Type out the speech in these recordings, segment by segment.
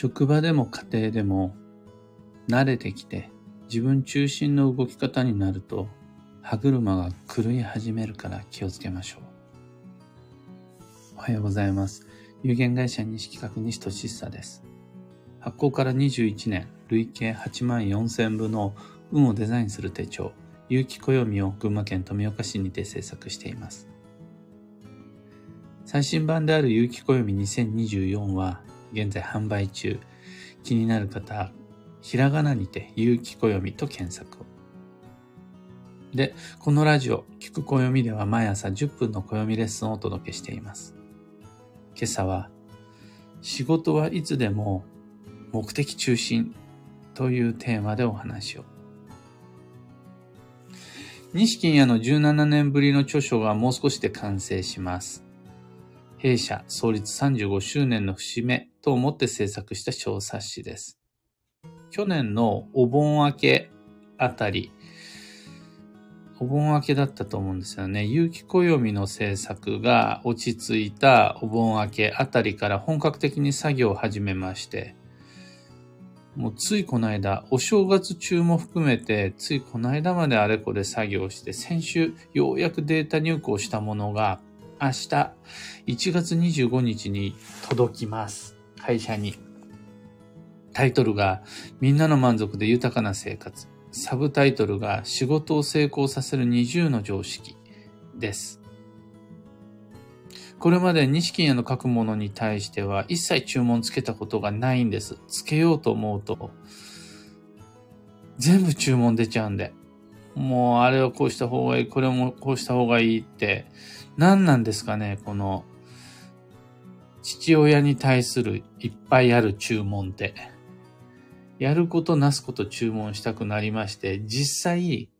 職場でも家庭でも慣れてきて自分中心の動き方になると歯車が狂い始めるから気をつけましょう。おはようございます。有限会社西企画西俊久です。発行から21年、累計8万4000部の運をデザインする手帳、有機暦を群馬県富岡市にて制作しています。最新版である有機暦2024は現在販売中。気になる方、ひらがなにて有機暦と検索を。で、このラジオ、聞く暦では毎朝10分の暦レッスンをお届けしています。今朝は、仕事はいつでも目的中心というテーマでお話を。西金屋の17年ぶりの著書がもう少しで完成します。弊社創立35周年の節目と思って制作した小冊子です。去年のお盆明けあたり、お盆明けだったと思うんですよね。有機暦の制作が落ち着いたお盆明けあたりから本格的に作業を始めまして、もうついこの間、お正月中も含めて、ついこの間まであれこれ作業して、先週ようやくデータ入稿したものが、明日1月25日に届きます。会社に。タイトルが、みんなの満足で豊かな生活。サブタイトルが仕事を成功させる20の常識です。これまで錦屋の書くものに対しては一切注文つけたことがないんです。つけようと思うと、全部注文出ちゃうんで。もうあれはこうした方がいい、これもこうした方がいいって、何なんですかね、この、父親に対するいっぱいある注文って。やることなすこと注文したくなりまして、実際、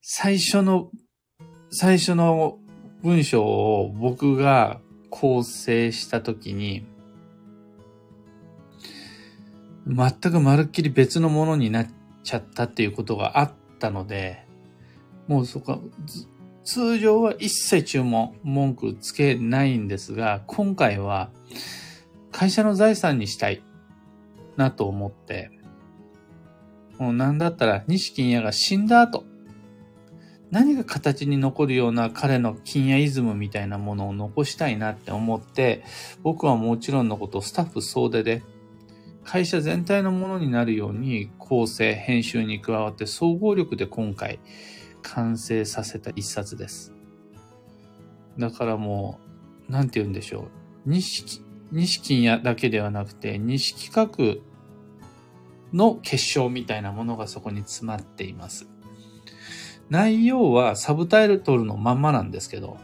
最初の、最初の文章を僕が構成したときに、全くまるっきり別のものになっちゃったっていうことがあったので、もうそこ、通常は一切注文、文句つけないんですが、今回は会社の財産にしたいなと思って、もうなんだったら西金屋が死んだ後、何が形に残るような彼の金屋イズムみたいなものを残したいなって思って、僕はもちろんのことスタッフ総出で、会社全体のものになるように構成、編集に加わって総合力で今回完成させた一冊です。だからもう、なんて言うんでしょう。西、西金屋だけではなくて、西企画の結晶みたいなものがそこに詰まっています。内容はサブタイトルのまんまなんですけど、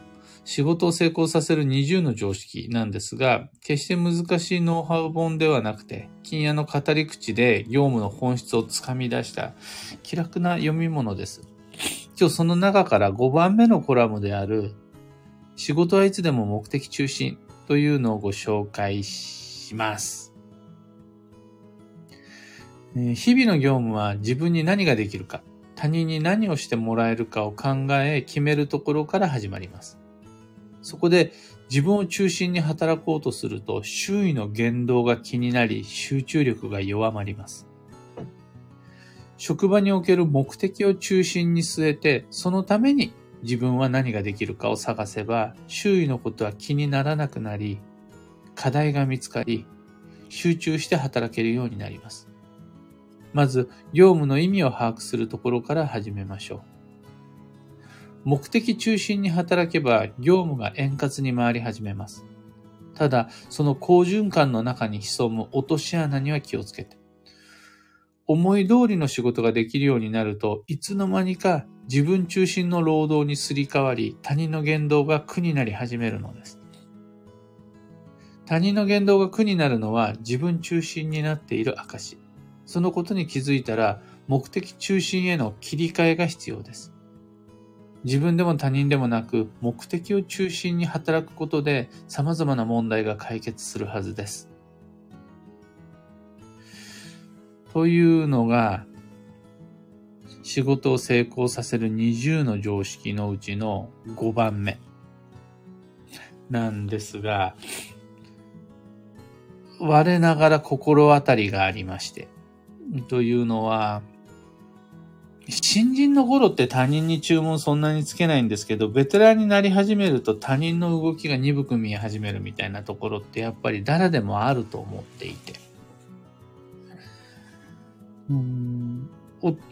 仕事を成功させる20の常識なんですが、決して難しいノウハウ本ではなくて、金屋の語り口で業務の本質をつかみ出した気楽な読み物です。今日その中から5番目のコラムである、仕事はいつでも目的中心というのをご紹介します。日々の業務は自分に何ができるか、他人に何をしてもらえるかを考え決めるところから始まります。そこで自分を中心に働こうとすると周囲の言動が気になり集中力が弱まります。職場における目的を中心に据えてそのために自分は何ができるかを探せば周囲のことは気にならなくなり課題が見つかり集中して働けるようになります。まず、業務の意味を把握するところから始めましょう。目的中心に働けば業務が円滑に回り始めます。ただ、その好循環の中に潜む落とし穴には気をつけて。思い通りの仕事ができるようになるといつの間にか自分中心の労働にすり替わり、他人の言動が苦になり始めるのです。他人の言動が苦になるのは自分中心になっている証。そのことに気づいたら目的中心への切り替えが必要です。自分でも他人でもなく目的を中心に働くことで様々な問題が解決するはずです。というのが仕事を成功させる20の常識のうちの5番目なんですが、我ながら心当たりがありまして。というのは、新人の頃って他人に注文そんなにつけないんですけど、ベテランになり始めると他人の動きが鈍く見え始めるみたいなところってやっぱり誰でもあると思っていて。うん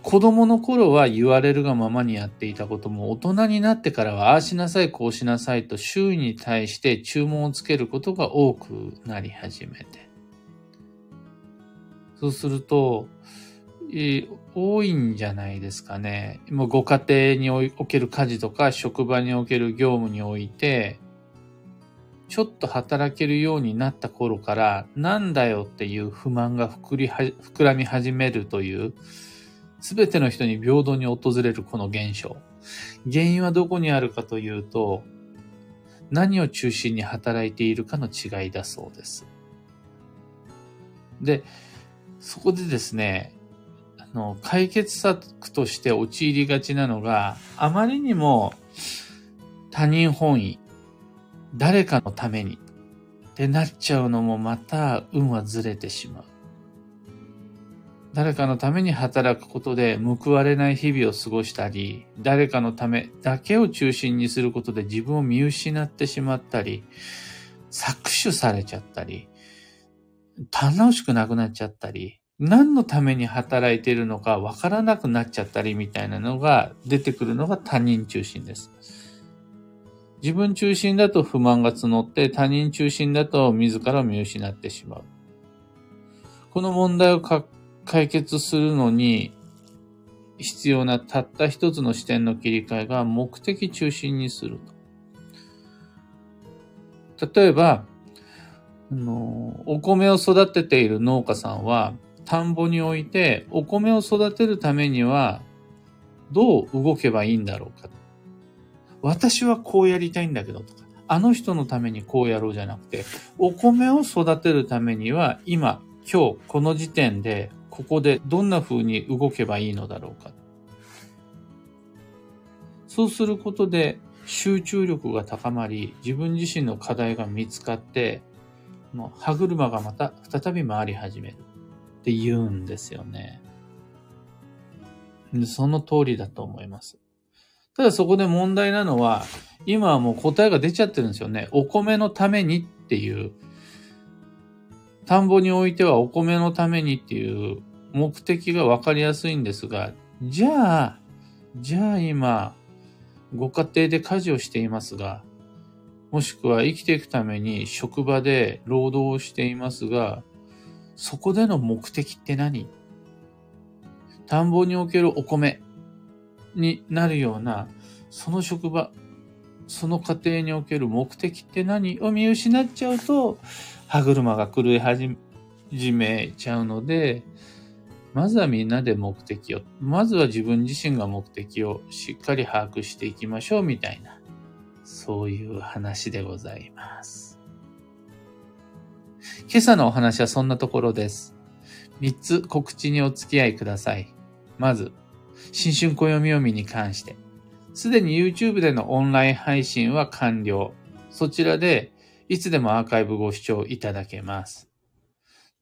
子供の頃は言われるがままにやっていたことも大人になってからはああしなさいこうしなさいと周囲に対して注文をつけることが多くなり始めて。そうすると、多いんじゃないですかね。もうご家庭における家事とか職場における業務において、ちょっと働けるようになった頃から、なんだよっていう不満が膨りは膨らみ始めるという、すべての人に平等に訪れるこの現象。原因はどこにあるかというと、何を中心に働いているかの違いだそうです。で、そこでですね、の、解決策として陥りがちなのが、あまりにも他人本位、誰かのためにってなっちゃうのもまた運はずれてしまう。誰かのために働くことで報われない日々を過ごしたり、誰かのためだけを中心にすることで自分を見失ってしまったり、搾取されちゃったり、楽しくなくなっちゃったり、何のために働いているのかわからなくなっちゃったりみたいなのが出てくるのが他人中心です。自分中心だと不満が募って他人中心だと自らを見失ってしまう。この問題を解決するのに必要なたった一つの視点の切り替えが目的中心にすると。例えば、あの、お米を育てている農家さんは、田んぼにおいてお米を育てるためにはどう動けばいいんだろうか。私はこうやりたいんだけどとか、あの人のためにこうやろうじゃなくて、お米を育てるためには今、今日、この時点でここでどんな風に動けばいいのだろうか。そうすることで集中力が高まり、自分自身の課題が見つかって、もう歯車がまた再び回り始めるって言うんですよね。その通りだと思います。ただそこで問題なのは、今はもう答えが出ちゃってるんですよね。お米のためにっていう田んぼにおいてはお米のためにっていう目的がわかりやすいんですが、じゃあ、じゃあ今、ご家庭で家事をしていますが、もしくは生きていくために職場で労働をしていますが、そこでの目的って何？田んぼにおけるお米になるような、その職場、その家庭における目的って何？を見失っちゃうと、歯車が狂い始めちゃうので、まずはみんなで目的を、まずは自分自身が目的をしっかり把握していきましょうみたいな、そういう話でございます。今朝のお話はそんなところです。3つ告知にお付き合いください。まず、新春暦読みに関して。すでに YouTube でのオンライン配信は完了。そちらでいつでもアーカイブご視聴いただけます。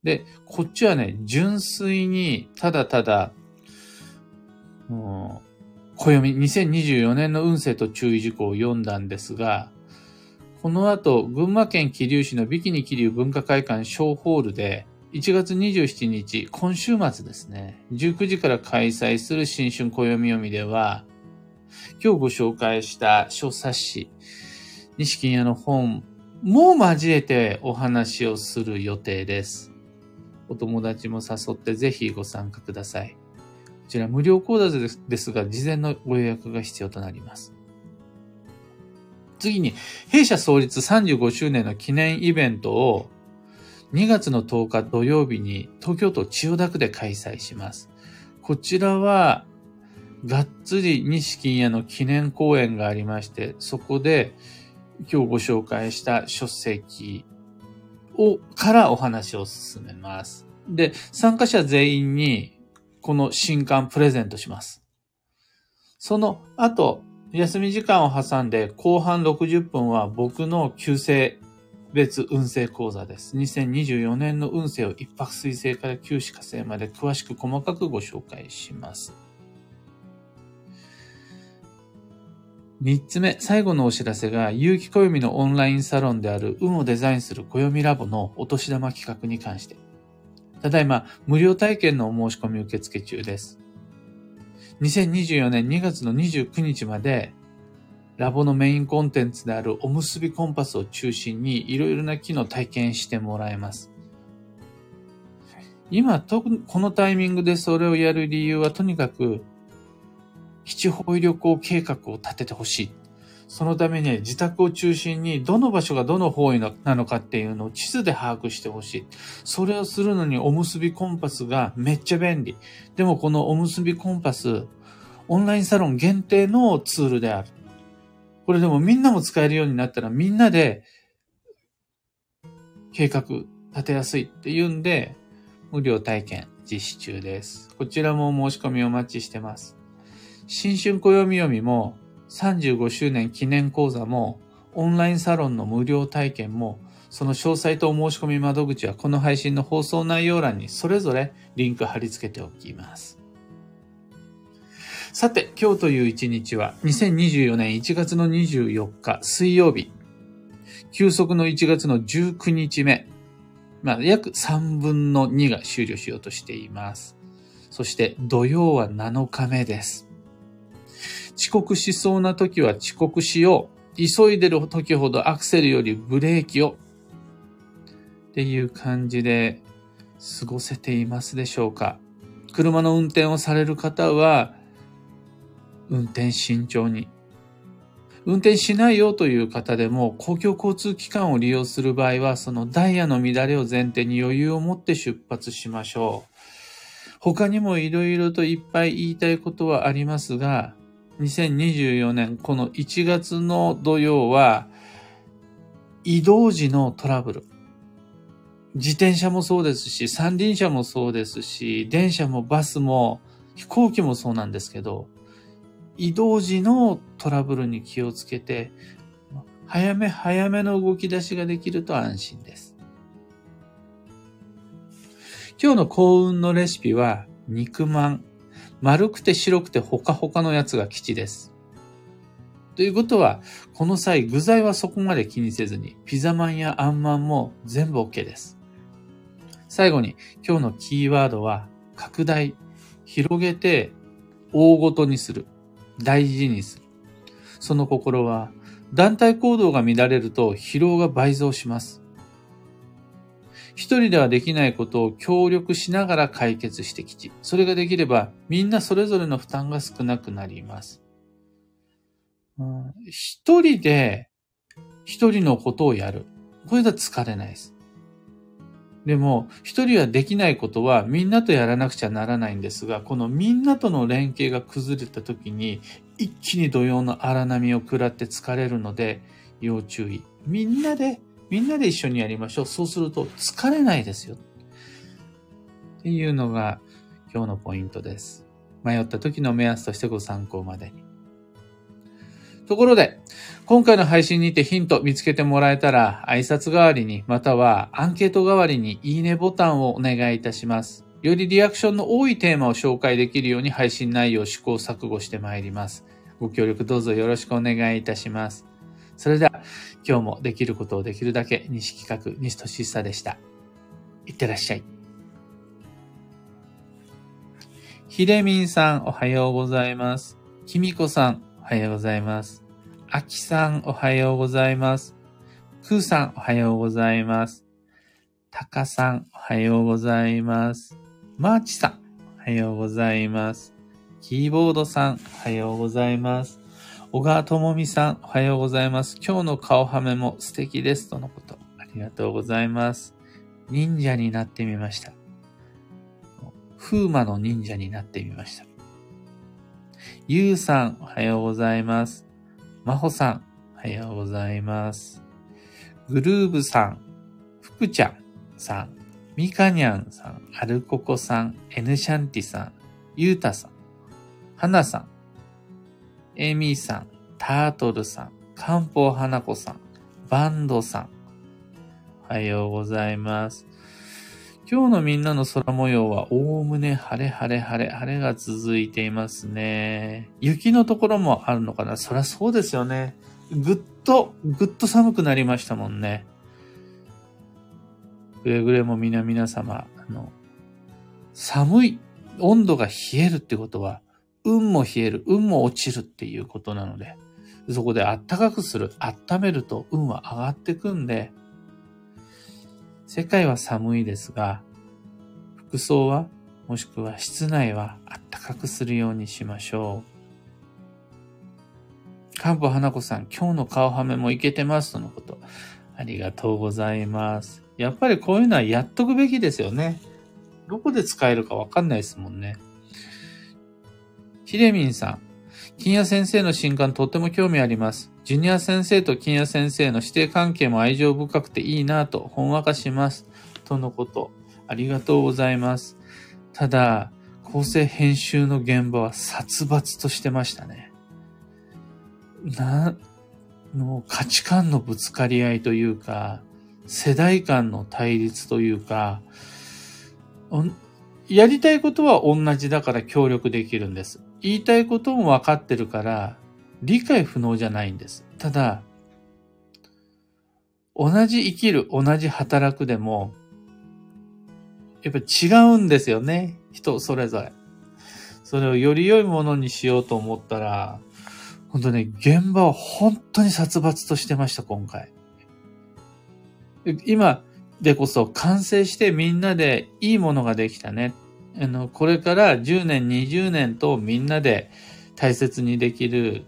で、こっちはね、純粋にただただ、もう、暦、2024年の運勢と注意事項を読んだんですが、この後、群馬県桐生市のビキニ桐生文化会館小ホールで、1月27日、今週末ですね、19時から開催する新春暦読みでは、今日ご紹介した小冊子、錦屋の本も交えてお話をする予定です。お友達も誘ってぜひご参加ください。こちら無料講座ですが、事前のご予約が必要となります。次に、弊社創立35周年の記念イベントを2月の10日土曜日に東京都千代田区で開催します。こちらは、がっつり錦屋の記念公演がありまして、そこで今日ご紹介した書籍を、からお話を進めます。で、参加者全員にこの新刊プレゼントします。その後、休み時間を挟んで後半60分は僕の旧姓別運勢講座です。2024年の運勢を一泊水星から九死火星まで詳しく細かくご紹介します。三つ目、最後のお知らせが、有機暦のオンラインサロンである運をデザインする暦ラボのお年玉企画に関して。ただいま、無料体験のお申し込み受付中です。2024年2月の29日まで、ラボのメインコンテンツであるおむすびコンパスを中心にいろいろな機能体験してもらえます。今、特にこのタイミングでそれをやる理由はとにかく、基地方位旅行計画を立ててほしい。そのために自宅を中心にどの場所がどの方位なのかっていうのを地図で把握してほしい。それをするのにおむすびコンパスがめっちゃ便利。でもこのおむすびコンパス、オンラインサロン限定のツールである。これでもみんなも使えるようになったらみんなで計画立てやすいっていうんで、無料体験実施中です。こちらも申し込みお待ちしてます。新春暦読みも35周年記念講座もオンラインサロンの無料体験もその詳細とお申し込み窓口はこの配信の放送内容欄にそれぞれリンク貼り付けておきます。さて、今日という一日は2024年1月の24日水曜日、休息の1月の19日目、まあ、約3分の2が終了しようとしています。そして土曜は7日目です。遅刻しそうな時は遅刻しよう。急いでる時ほどアクセルよりブレーキを。っていう感じで過ごせていますでしょうか。車の運転をされる方は、運転慎重に。運転しないよという方でも、公共交通機関を利用する場合は、そのダイヤの乱れを前提に余裕を持って出発しましょう。他にもいろいろといっぱい言いたいことはありますが、2024年この1月の土曜は移動時のトラブル。自転車もそうですし、三輪車もそうですし、電車もバスも飛行機もそうなんですけど、移動時のトラブルに気をつけて、早め早めの動き出しができると安心です。今日の幸運のレシピは肉まん。丸くて白くてほかほかのやつが吉です。ということは、この際具材はそこまで気にせずに、ピザマンやアンマンも全部 OK です。最後に今日のキーワードは、拡大、広げて大ごとにする、大事にする。その心は、団体行動が乱れると疲労が倍増します。一人ではできないことを協力しながら解決してきち。それができれば、みんなそれぞれの負担が少なくなります。うん一人で、一人のことをやる。これでは疲れないです。でも、一人はできないことはみんなとやらなくちゃならないんですが、このみんなとの連携が崩れた時に、一気に土曜の荒波を食らって疲れるので、要注意。みんなでみんなで一緒にやりましょう。そうすると疲れないですよ。っていうのが今日のポイントです。迷った時の目安としてご参考までに。ところで、今回の配信にてヒント見つけてもらえたら、挨拶代わりに、またはアンケート代わりにいいねボタンをお願いいたします。よりリアクションの多いテーマを紹介できるように配信内容を試行錯誤してまいります。ご協力どうぞよろしくお願いいたします。それでは、今日もできることをできるだけ、西企画、西俊久でした。いってらっしゃい。ひれみんさん、おはようございます。きみこさん、おはようございます。あきさん、おはようございます。くーさん、おはようございます。たかさん、おはようございます。まーちさん、おはようございます。キーボードさん、おはようございます。小川智美さん、おはようございます。今日の顔はめも素敵です。とのこと。ありがとうございます。忍者になってみました。風魔の忍者になってみました。ゆうさん、おはようございます。まほさん、おはようございます。グルーブさん、ふくちゃんさん、みかにゃんさん、アルココさん、エヌシャンティさん、ゆうたさん、はなさん、エミーさん、タートルさん、カンポー花子さん、バンドさん、おはようございます。今日のみんなの空模様は、おおむね晴れ晴れ晴れ晴れが続いていますね。雪のところもあるのかな？そりゃそうですよね。ぐっと、ぐっと寒くなりましたもんね。くれぐれも皆々様、あの、寒い、温度が冷えるってことは、運も冷える、運も落ちるっていうことなので、そこであったかくする、温めると運は上がってくんで、世界は寒いですが、服装は、もしくは室内はあったかくするようにしましょう。かんぽ花子さん、今日の顔はめもいけてますとのこと。ありがとうございます。やっぱりこういうのはやっとくべきですよね。どこで使えるかわかんないですもんね。ひでみんさん。金谷先生の新刊とっても興味あります。ジュニア先生と金谷先生の師弟関係も愛情深くていいなぁとほんわかします。とのこと。ありがとうございます。ただ、構成編集の現場は殺伐としてましたね。な、の価値観のぶつかり合いというか、世代間の対立というか、やりたいことは同じだから協力できるんです。言いたいことも分かってるから、理解不能じゃないんです。ただ、同じ生きる、同じ働くでも、やっぱ違うんですよね。人それぞれ。それをより良いものにしようと思ったら、本当ね、現場は本当に殺伐としてました、今回。今でこそ完成してみんなでいいものができたね。あの、これから10年、20年とみんなで大切にできる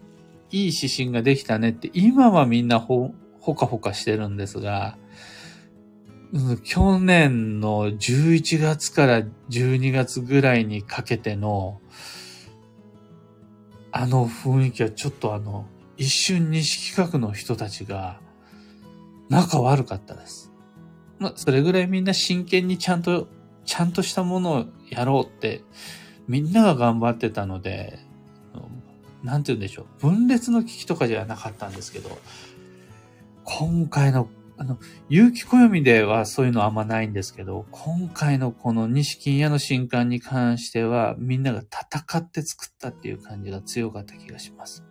いい指針ができたねって、今はみんなほ、ほかほかしてるんですが、去年の11月から12月ぐらいにかけての、あの雰囲気はちょっとあの、一瞬西企画の人たちが仲悪かったです。まあ、それぐらいみんな真剣にちゃんと、ちゃんとしたものをやろうって、みんなが頑張ってたので、なんて言うんでしょう。分裂の危機とかじゃなかったんですけど、今回の、あの、有機暦ではそういうのあんまないんですけど、今回のこの西金屋の新刊に関しては、みんなが戦って作ったっていう感じが強かった気がします。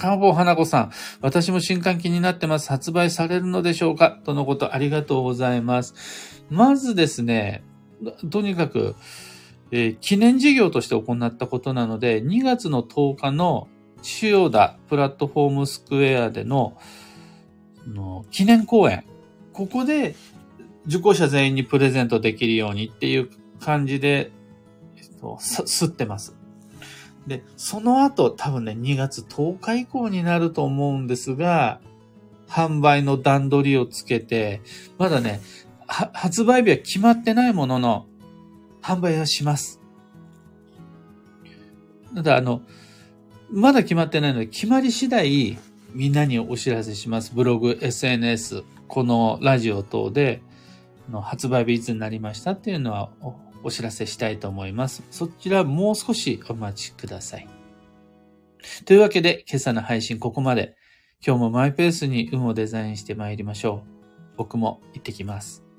かぼう花子さん、私も新刊気になってます。発売されるのでしょうか？とのことありがとうございます。まずですね、とにかく、えー、記念事業として行ったことなので、2月の10日の千代田プラットフォームスクエアでのの記念公演。ここで受講者全員にプレゼントできるようにっていう感じで、えっと、すってます。で、その後多分ね、2月10日以降になると思うんですが、販売の段取りをつけて、まだね、発売日は決まってないものの、販売はします。ただ、あの、まだ決まってないので、決まり次第、みんなにお知らせします。ブログ、SNS、このラジオ等で、の発売日いつになりましたっていうのはお知らせしたいと思います。そちらもう少しお待ちください。というわけで、今朝の配信ここまで。今日もマイペースに運をデザインして参りましょう。僕も行ってきます。